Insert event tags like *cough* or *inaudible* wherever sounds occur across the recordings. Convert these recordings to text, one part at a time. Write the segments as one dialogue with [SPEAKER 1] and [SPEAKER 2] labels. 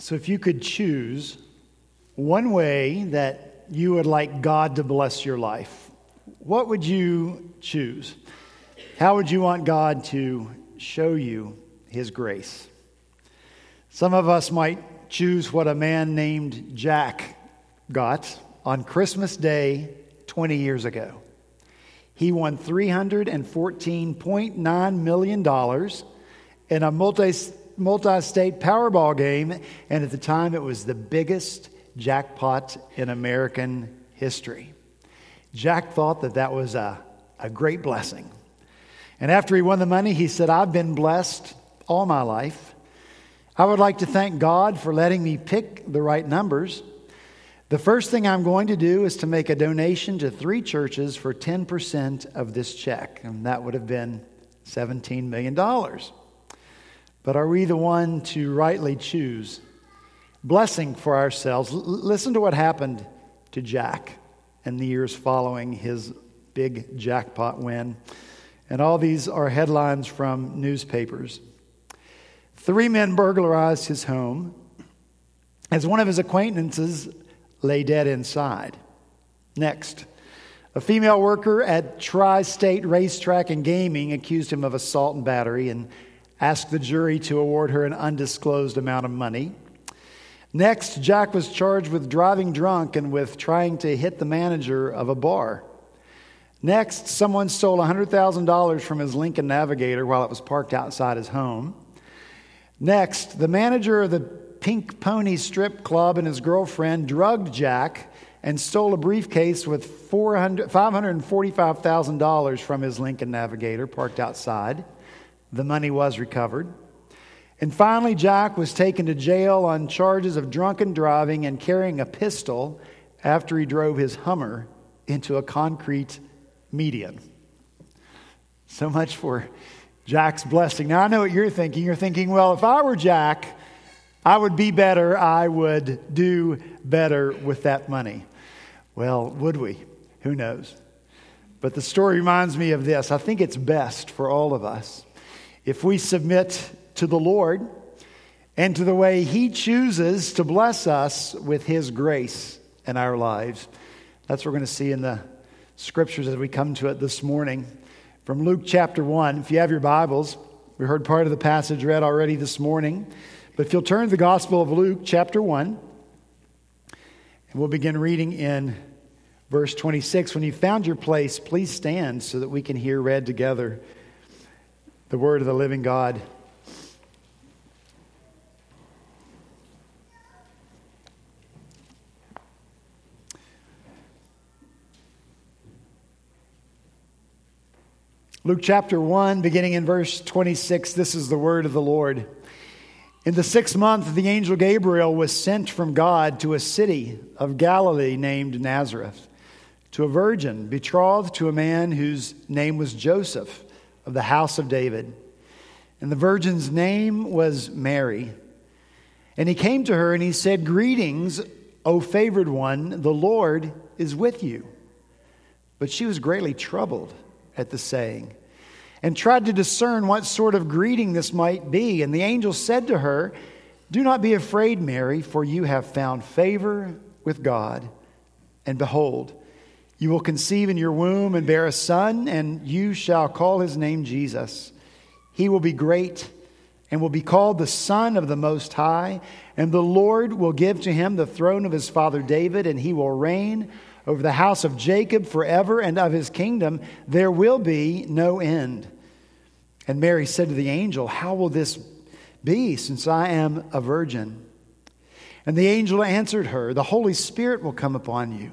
[SPEAKER 1] So, if you could choose one way that you would like God to bless your life, what would you choose? How would you want God to show you his grace? Some of us might choose what a man named Jack got on Christmas Day 20 years ago. He won $314.9 million in a multi multi state Powerball game, and at the time it was the biggest jackpot in American history. Jack thought that that was a, a great blessing. And after he won the money, he said, I've been blessed all my life. I would like to thank God for letting me pick the right numbers. The first thing I'm going to do is to make a donation to three churches for 10% of this check, and that would have been $17 million. But are we the one to rightly choose blessing for ourselves? L- listen to what happened to Jack in the years following his big jackpot win. And all these are headlines from newspapers. Three men burglarized his home as one of his acquaintances lay dead inside. Next, a female worker at Tri State Racetrack and Gaming accused him of assault and battery and asked the jury to award her an undisclosed amount of money. Next, Jack was charged with driving drunk and with trying to hit the manager of a bar. Next, someone stole $100,000 from his Lincoln Navigator while it was parked outside his home. Next, the manager of the Pink Pony Strip Club and his girlfriend drugged Jack and stole a briefcase with $545,000 from his Lincoln Navigator parked outside. The money was recovered. And finally, Jack was taken to jail on charges of drunken driving and carrying a pistol after he drove his Hummer into a concrete median. So much for Jack's blessing. Now, I know what you're thinking. You're thinking, well, if I were Jack, I would be better. I would do better with that money. Well, would we? Who knows? But the story reminds me of this. I think it's best for all of us if we submit to the Lord and to the way He chooses to bless us with His grace in our lives. That's what we're going to see in the scriptures as we come to it this morning. From Luke chapter 1, if you have your Bibles, we heard part of the passage read already this morning. But if you'll turn to the Gospel of Luke chapter 1, and we'll begin reading in verse 26. When you found your place, please stand so that we can hear read together the word of the living God. Luke chapter 1, beginning in verse 26, this is the word of the Lord. In the sixth month, the angel Gabriel was sent from God to a city of Galilee named Nazareth, to a virgin betrothed to a man whose name was Joseph of the house of David. And the virgin's name was Mary. And he came to her and he said, Greetings, O favored one, the Lord is with you. But she was greatly troubled at the saying and tried to discern what sort of greeting this might be. And the angel said to her, Do not be afraid, Mary, for you have found favor with God. And behold, you will conceive in your womb and bear a son, and you shall call his name Jesus. He will be great and will be called the Son of the Most High, and the Lord will give to him the throne of his father David, and he will reign over the house of Jacob forever, and of his kingdom there will be no end. And Mary said to the angel, How will this be, since I am a virgin? And the angel answered her, The Holy Spirit will come upon you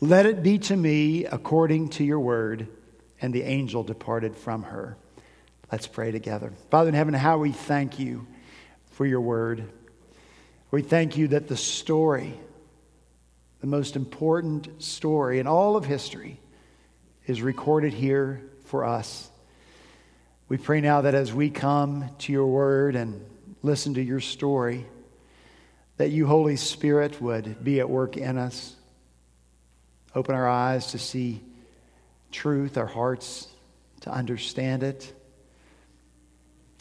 [SPEAKER 1] Let it be to me according to your word. And the angel departed from her. Let's pray together. Father in heaven, how we thank you for your word. We thank you that the story, the most important story in all of history, is recorded here for us. We pray now that as we come to your word and listen to your story, that you, Holy Spirit, would be at work in us. Open our eyes to see truth, our hearts to understand it.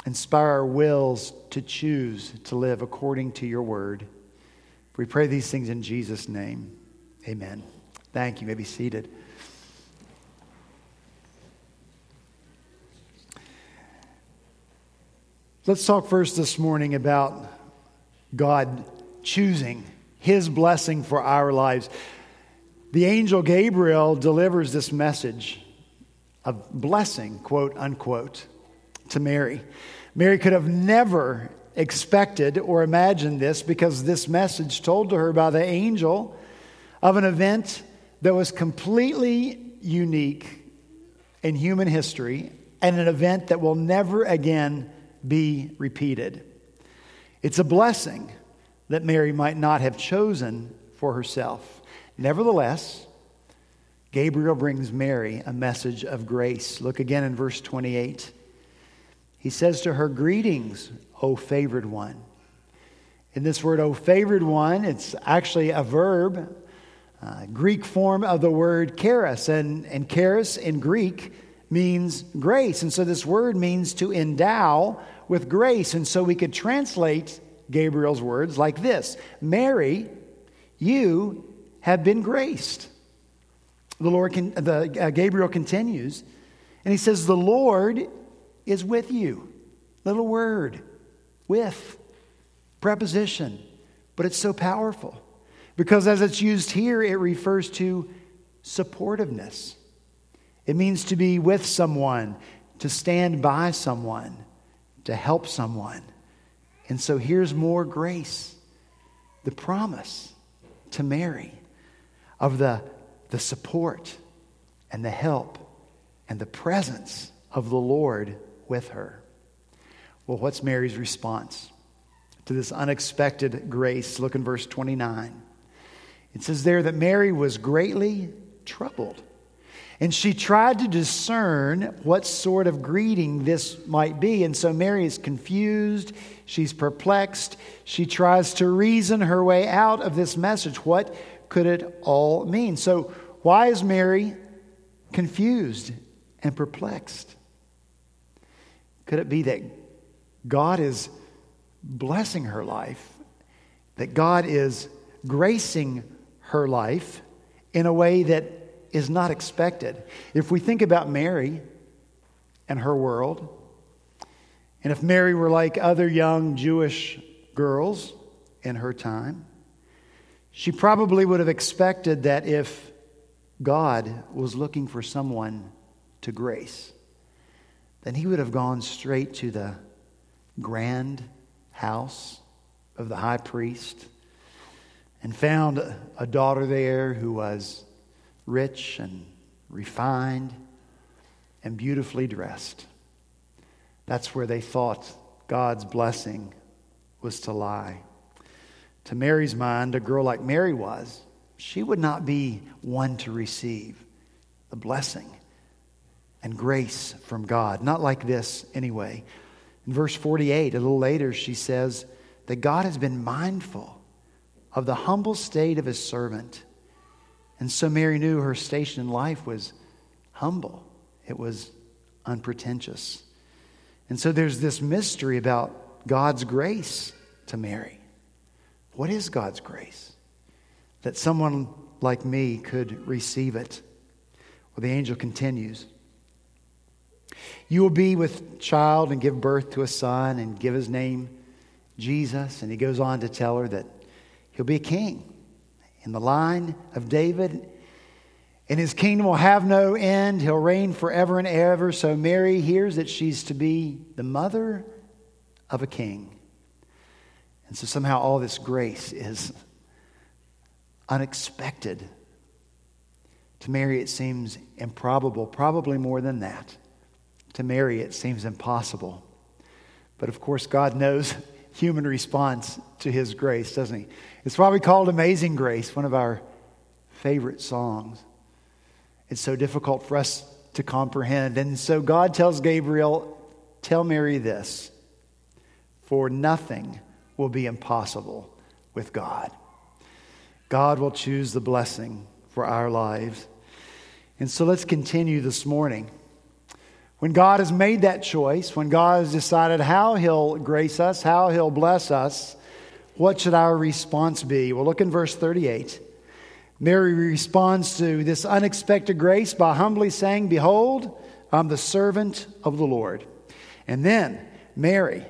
[SPEAKER 1] Inspire our wills to choose to live according to your word. We pray these things in Jesus' name. Amen. Thank you. you may be seated. Let's talk first this morning about God choosing his blessing for our lives. The angel Gabriel delivers this message of blessing, quote unquote, to Mary. Mary could have never expected or imagined this because this message told to her by the angel of an event that was completely unique in human history and an event that will never again be repeated. It's a blessing that Mary might not have chosen for herself. Nevertheless, Gabriel brings Mary a message of grace. Look again in verse 28. He says to her, Greetings, O favored one. In this word, O favored one, it's actually a verb, uh, Greek form of the word charis. And, and charis in Greek means grace. And so this word means to endow with grace. And so we could translate Gabriel's words like this Mary, you have been graced. The Lord, can, the, uh, Gabriel continues, and he says, The Lord is with you. Little word, with, preposition, but it's so powerful because as it's used here, it refers to supportiveness. It means to be with someone, to stand by someone, to help someone. And so here's more grace the promise to Mary of the, the support and the help and the presence of the Lord with her. Well, what's Mary's response to this unexpected grace? Look in verse 29. It says there that Mary was greatly troubled and she tried to discern what sort of greeting this might be. And so Mary is confused. She's perplexed. She tries to reason her way out of this message. What could it all mean? So, why is Mary confused and perplexed? Could it be that God is blessing her life, that God is gracing her life in a way that is not expected. If we think about Mary and her world, and if Mary were like other young Jewish girls in her time, she probably would have expected that if God was looking for someone to grace, then he would have gone straight to the grand house of the high priest and found a daughter there who was rich and refined and beautifully dressed. That's where they thought God's blessing was to lie. To Mary's mind, a girl like Mary was, she would not be one to receive the blessing and grace from God. Not like this, anyway. In verse 48, a little later, she says that God has been mindful of the humble state of his servant. And so Mary knew her station in life was humble, it was unpretentious. And so there's this mystery about God's grace to Mary. What is God's grace? That someone like me could receive it. Well, the angel continues. You will be with child and give birth to a son and give his name Jesus. And he goes on to tell her that he'll be a king in the line of David. And his kingdom will have no end. He'll reign forever and ever. So Mary hears that she's to be the mother of a king. And so somehow all this grace is unexpected. To Mary, it seems improbable, probably more than that. To Mary, it seems impossible. But of course, God knows *laughs* human response to his grace, doesn't he? It's probably called Amazing Grace, one of our favorite songs. It's so difficult for us to comprehend. And so God tells Gabriel, Tell Mary this, for nothing will be impossible with God. God will choose the blessing for our lives. And so let's continue this morning. When God has made that choice, when God has decided how He'll grace us, how He'll bless us, what should our response be? Well, look in verse 38. Mary responds to this unexpected grace by humbly saying, Behold, I'm the servant of the Lord. And then Mary,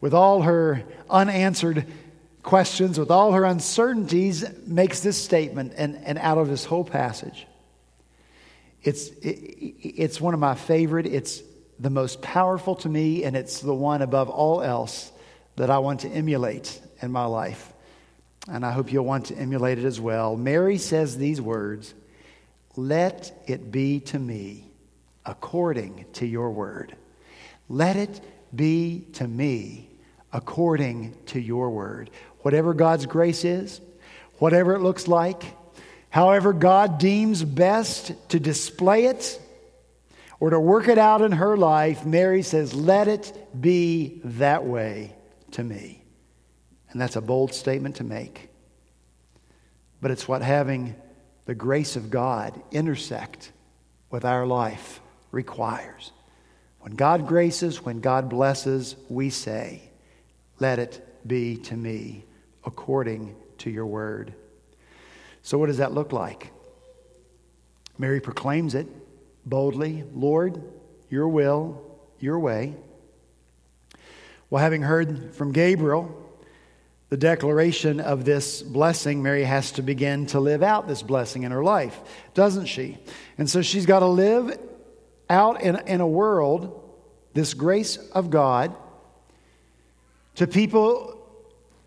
[SPEAKER 1] with all her unanswered questions, with all her uncertainties, makes this statement and, and out of this whole passage. It's, it, it's one of my favorite. It's the most powerful to me, and it's the one above all else that I want to emulate in my life. And I hope you'll want to emulate it as well. Mary says these words Let it be to me according to your word. Let it be to me according to your word. Whatever God's grace is, whatever it looks like, however God deems best to display it or to work it out in her life, Mary says, Let it be that way to me. And that's a bold statement to make. But it's what having the grace of God intersect with our life requires. When God graces, when God blesses, we say, Let it be to me according to your word. So, what does that look like? Mary proclaims it boldly Lord, your will, your way. Well, having heard from Gabriel the declaration of this blessing, Mary has to begin to live out this blessing in her life, doesn't she? And so she's got to live out in, in a world this grace of God to people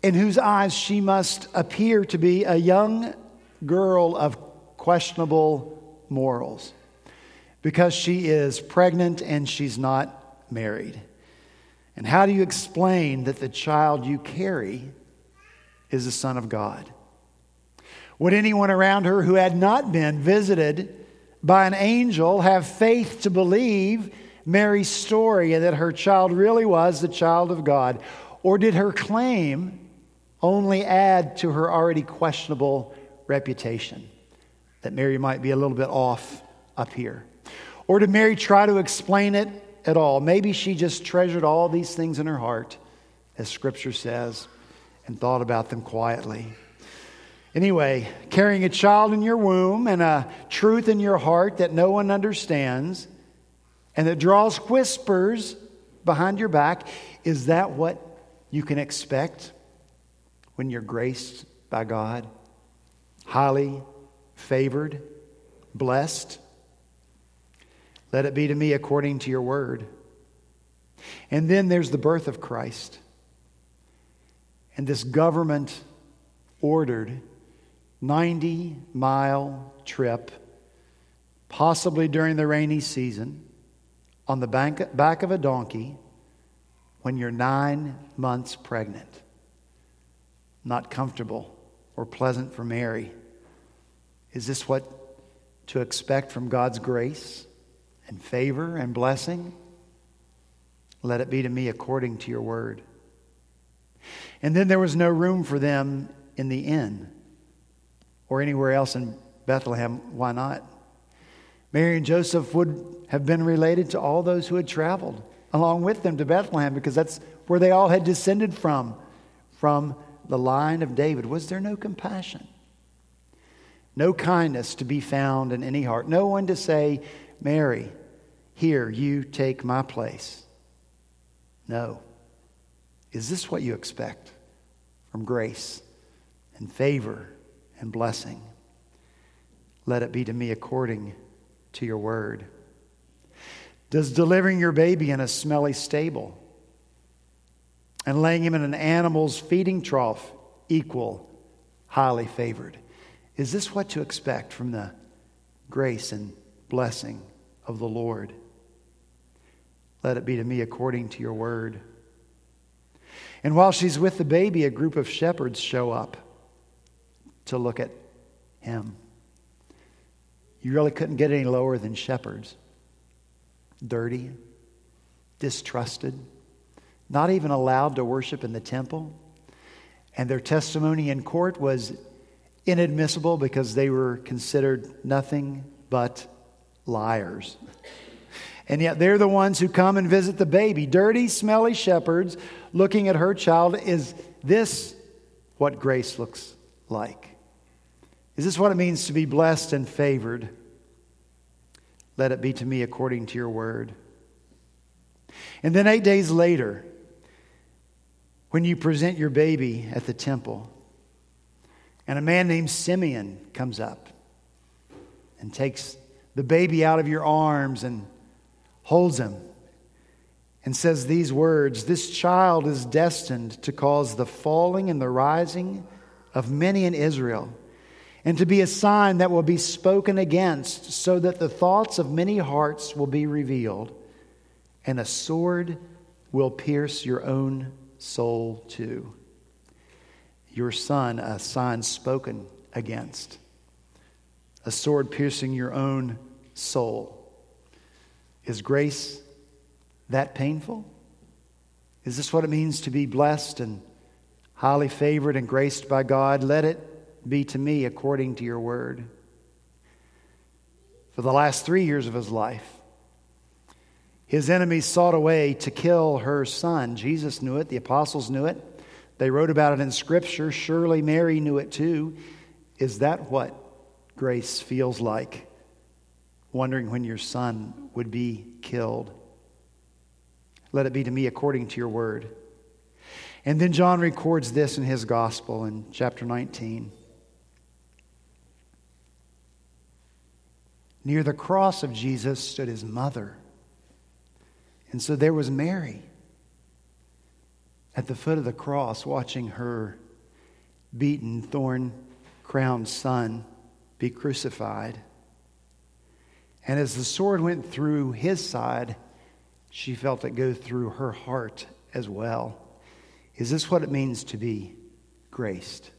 [SPEAKER 1] in whose eyes she must appear to be a young girl of questionable morals because she is pregnant and she's not married. And how do you explain that the child you carry is the Son of God? Would anyone around her who had not been visited by an angel have faith to believe Mary's story and that her child really was the child of God? Or did her claim only add to her already questionable reputation, that Mary might be a little bit off up here. Or did Mary try to explain it at all? Maybe she just treasured all these things in her heart, as Scripture says, and thought about them quietly. Anyway, carrying a child in your womb and a truth in your heart that no one understands and that draws whispers behind your back, is that what you can expect when you're graced by God? highly favored, blessed. Let it be to me according to your word. And then there's the birth of Christ. And this government ordered 90 mile trip, possibly during the rainy season, on the back, back of a donkey when you're nine months pregnant. Not comfortable or pleasant for Mary. Is this what to expect from God's grace and favor and blessing? Let it be to me according to your word. And then there was no room for them in the inn or anywhere else in Bethlehem. Why not? Mary and Joseph would have been related to all those who had traveled along with them to Bethlehem because that's where they all had descended from, from the line of David, was there no compassion? No kindness to be found in any heart. No one to say, Mary, here, you take my place. No. Is this what you expect from grace and favor and blessing? Let it be to me according to your word. Does delivering your baby in a smelly stable and laying him in an animal's feeding trough equal highly favored. Is this what to expect from the grace and blessing of the Lord? Let it be to me according to your word. And while she's with the baby, a group of shepherds show up to look at him. You really couldn't get any lower than shepherds. Dirty, distrusted, not even allowed to worship in the temple. And their testimony in court was inadmissible because they were considered nothing but liars. And yet they're the ones who come and visit the baby. Dirty, smelly shepherds looking at her child. Is this what grace looks like? Is this what it means to be blessed and favored? Let it be to me according to your word. And then eight days later, when you present your baby at the temple, and a man named Simeon comes up and takes the baby out of your arms and holds him and says these words This child is destined to cause the falling and the rising of many in Israel, and to be a sign that will be spoken against, so that the thoughts of many hearts will be revealed, and a sword will pierce your own soul too. Your son, a sign spoken against, a sword piercing your own soul. Is grace that painful? Is this what it means to be blessed and highly favored and graced by God? Let it be to me according to your word. For the last three years of his life, his enemies sought a way to kill her son. Jesus knew it, the apostles knew it. They wrote about it in Scripture. Surely Mary knew it too. Is that what grace feels like? wondering when your son would be killed. Let it be to me according to your word. And then John records this in his gospel in chapter 19. Near the cross of Jesus stood his mother. And so there was Mary at the foot of the cross watching her beaten, thorn crowned son be crucified. And as the sword went through his side, she felt it go through her heart as well. Is this what it means to be graced?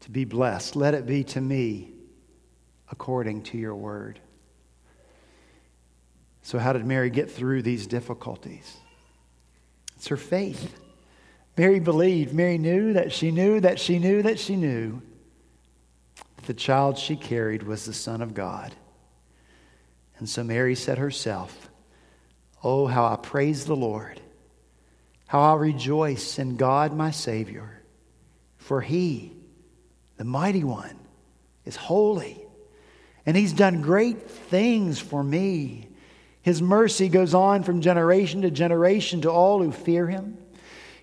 [SPEAKER 1] To be blessed? Let it be to me according to your word. So, how did Mary get through these difficulties? It's her faith. Mary believed. Mary knew that she knew that she knew that she knew that the child she carried was the Son of God. And so Mary said herself, Oh, how I praise the Lord, how I rejoice in God my Savior, for He, the mighty one, is holy, and He's done great things for me. His mercy goes on from generation to generation to all who fear Him.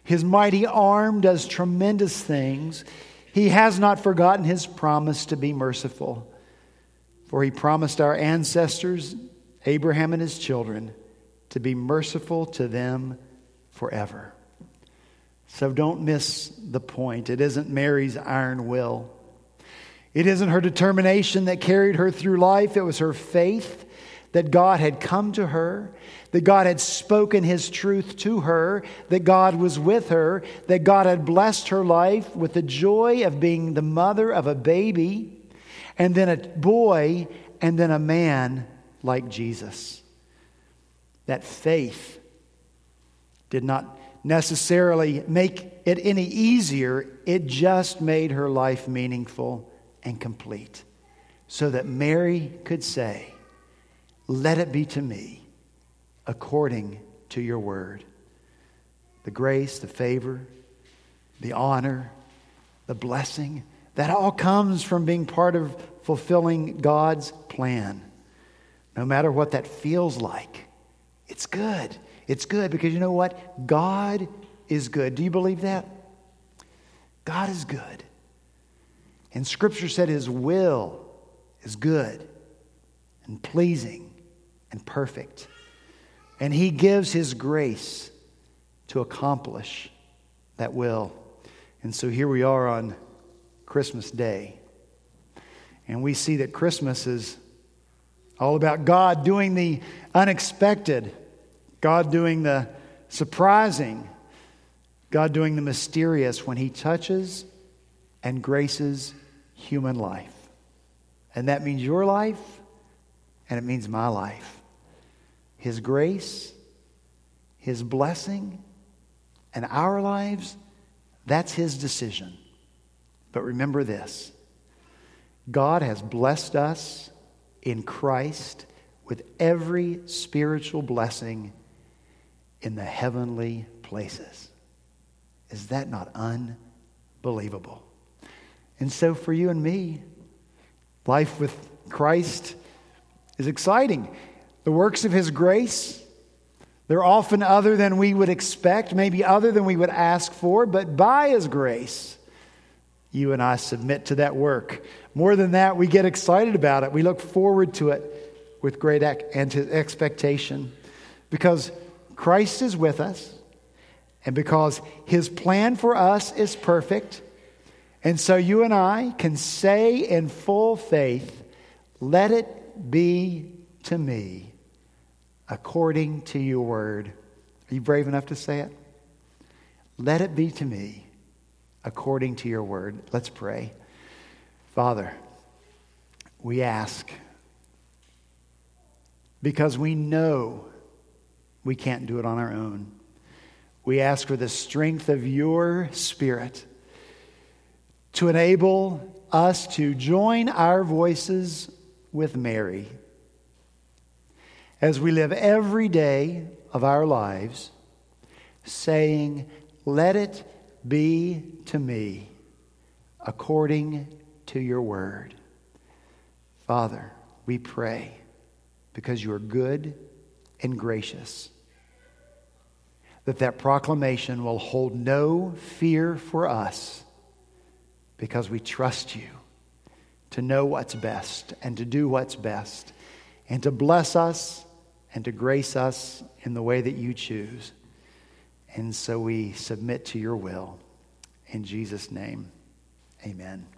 [SPEAKER 1] His mighty arm does tremendous things. He has not forgotten His promise to be merciful. For he promised our ancestors, Abraham and his children, to be merciful to them forever. So don't miss the point. It isn't Mary's iron will. It isn't her determination that carried her through life. It was her faith that God had come to her, that God had spoken his truth to her, that God was with her, that God had blessed her life with the joy of being the mother of a baby and then a boy, and then a man like Jesus. That faith did not necessarily make it any easier, it just made her life meaningful and complete. So that Mary could say, Let it be to me according to your word. The grace, the favor, the honor, the blessing that all comes from being part of fulfilling God's plan. No matter what that feels like, it's good. It's good because you know what? God is good. Do you believe that? God is good. And Scripture said His will is good and pleasing and perfect. And He gives His grace to accomplish that will. And so here we are on Christmas Day. And we see that Christmas is all about God doing the unexpected, God doing the surprising, God doing the mysterious when He touches and graces human life. And that means your life, and it means my life. His grace, His blessing, and our lives, that's His decision. But remember this God has blessed us in Christ with every spiritual blessing in the heavenly places. Is that not unbelievable? And so, for you and me, life with Christ is exciting. The works of His grace, they're often other than we would expect, maybe other than we would ask for, but by His grace, you and I submit to that work. More than that, we get excited about it. We look forward to it with great expectation because Christ is with us. And because his plan for us is perfect, and so you and I can say in full faith, Let it be to me according to your word. Are you brave enough to say it? Let it be to me according to your word. Let's pray. Father, we ask because we know we can't do it on our own. We ask for the strength of your Spirit to enable us to join our voices with Mary as we live every day of our lives, saying, Let it be to me according to your word. Father, we pray because you are good and gracious that that proclamation will hold no fear for us because we trust you to know what's best and to do what's best and to bless us and to grace us in the way that you choose. And so we submit to your will. In Jesus' name, amen.